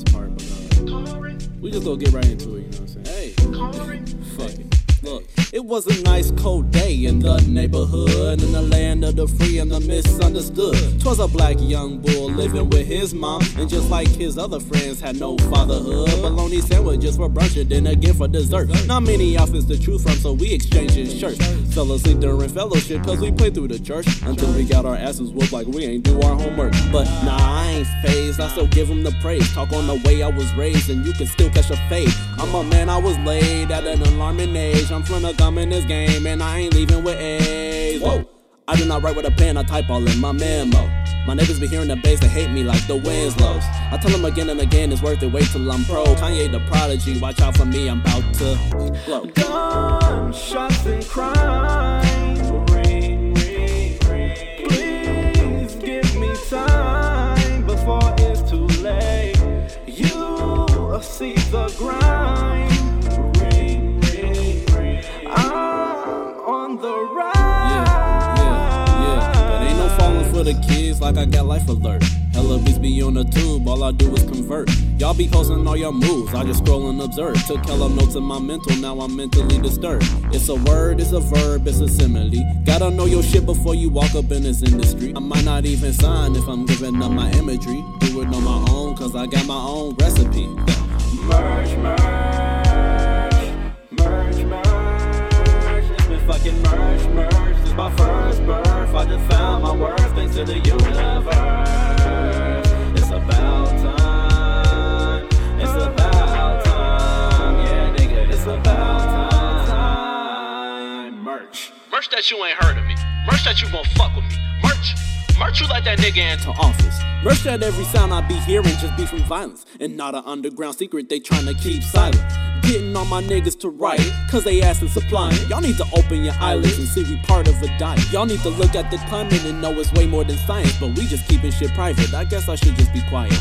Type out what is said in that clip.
this part, but uh, we just gonna get right into it. You know what I'm saying? Hey, fuck it. It was a nice cold day in the neighborhood, in the land of the free and the misunderstood. Twas a black young boy living with his mom, and just like his other friends, had no fatherhood. Bologna sandwiches for brunch and then again for dessert. Not many outfits to choose from, so we exchanging shirts. Fell asleep during fellowship, cause we played through the church until we got our asses whooped like we ain't do our homework. But nah, I ain't phased, I still give him the praise. Talk on the way I was raised, and you can still catch a fade. I'm a man, I was laid at an alarming age. I'm finna come in this game, and I ain't leaving with A's. Whoa. I do not write with a pen, I type all in my memo. My neighbors be hearing the bass, they hate me like the Winslows. I tell them again and again, it's worth it, wait till I'm pro. Kanye the prodigy, watch out for me, I'm about to blow. Gunshots and crime. Ring, ring, ring. Please give me time before it's too late. You see the grind. Like I got life alert. Hella be on the tube, all I do is convert. Y'all be posting all your moves, I just scroll and observe. Took hella notes in my mental, now I'm mentally disturbed. It's a word, it's a verb, it's a simile. Gotta know your shit before you walk up in this industry. I might not even sign if I'm giving up my imagery. Do it on my own, cause I got my own recipe. Merch, merch, merch, merch. It's been fucking merch, merch. It's my first birth. I just found my worth thanks to the universe. That you ain't heard of me. Merch that you gon' fuck with me. Merch. Merch you like that nigga into office. Merch that every sound I be hearing just be from violence and not an underground secret they tryna keep silent. Getting all my niggas to write, cause they asking supplying. Y'all need to open your eyelids and see we part of a diet. Y'all need to look at the climate and know it's way more than science, but we just keeping shit private. I guess I should just be quiet.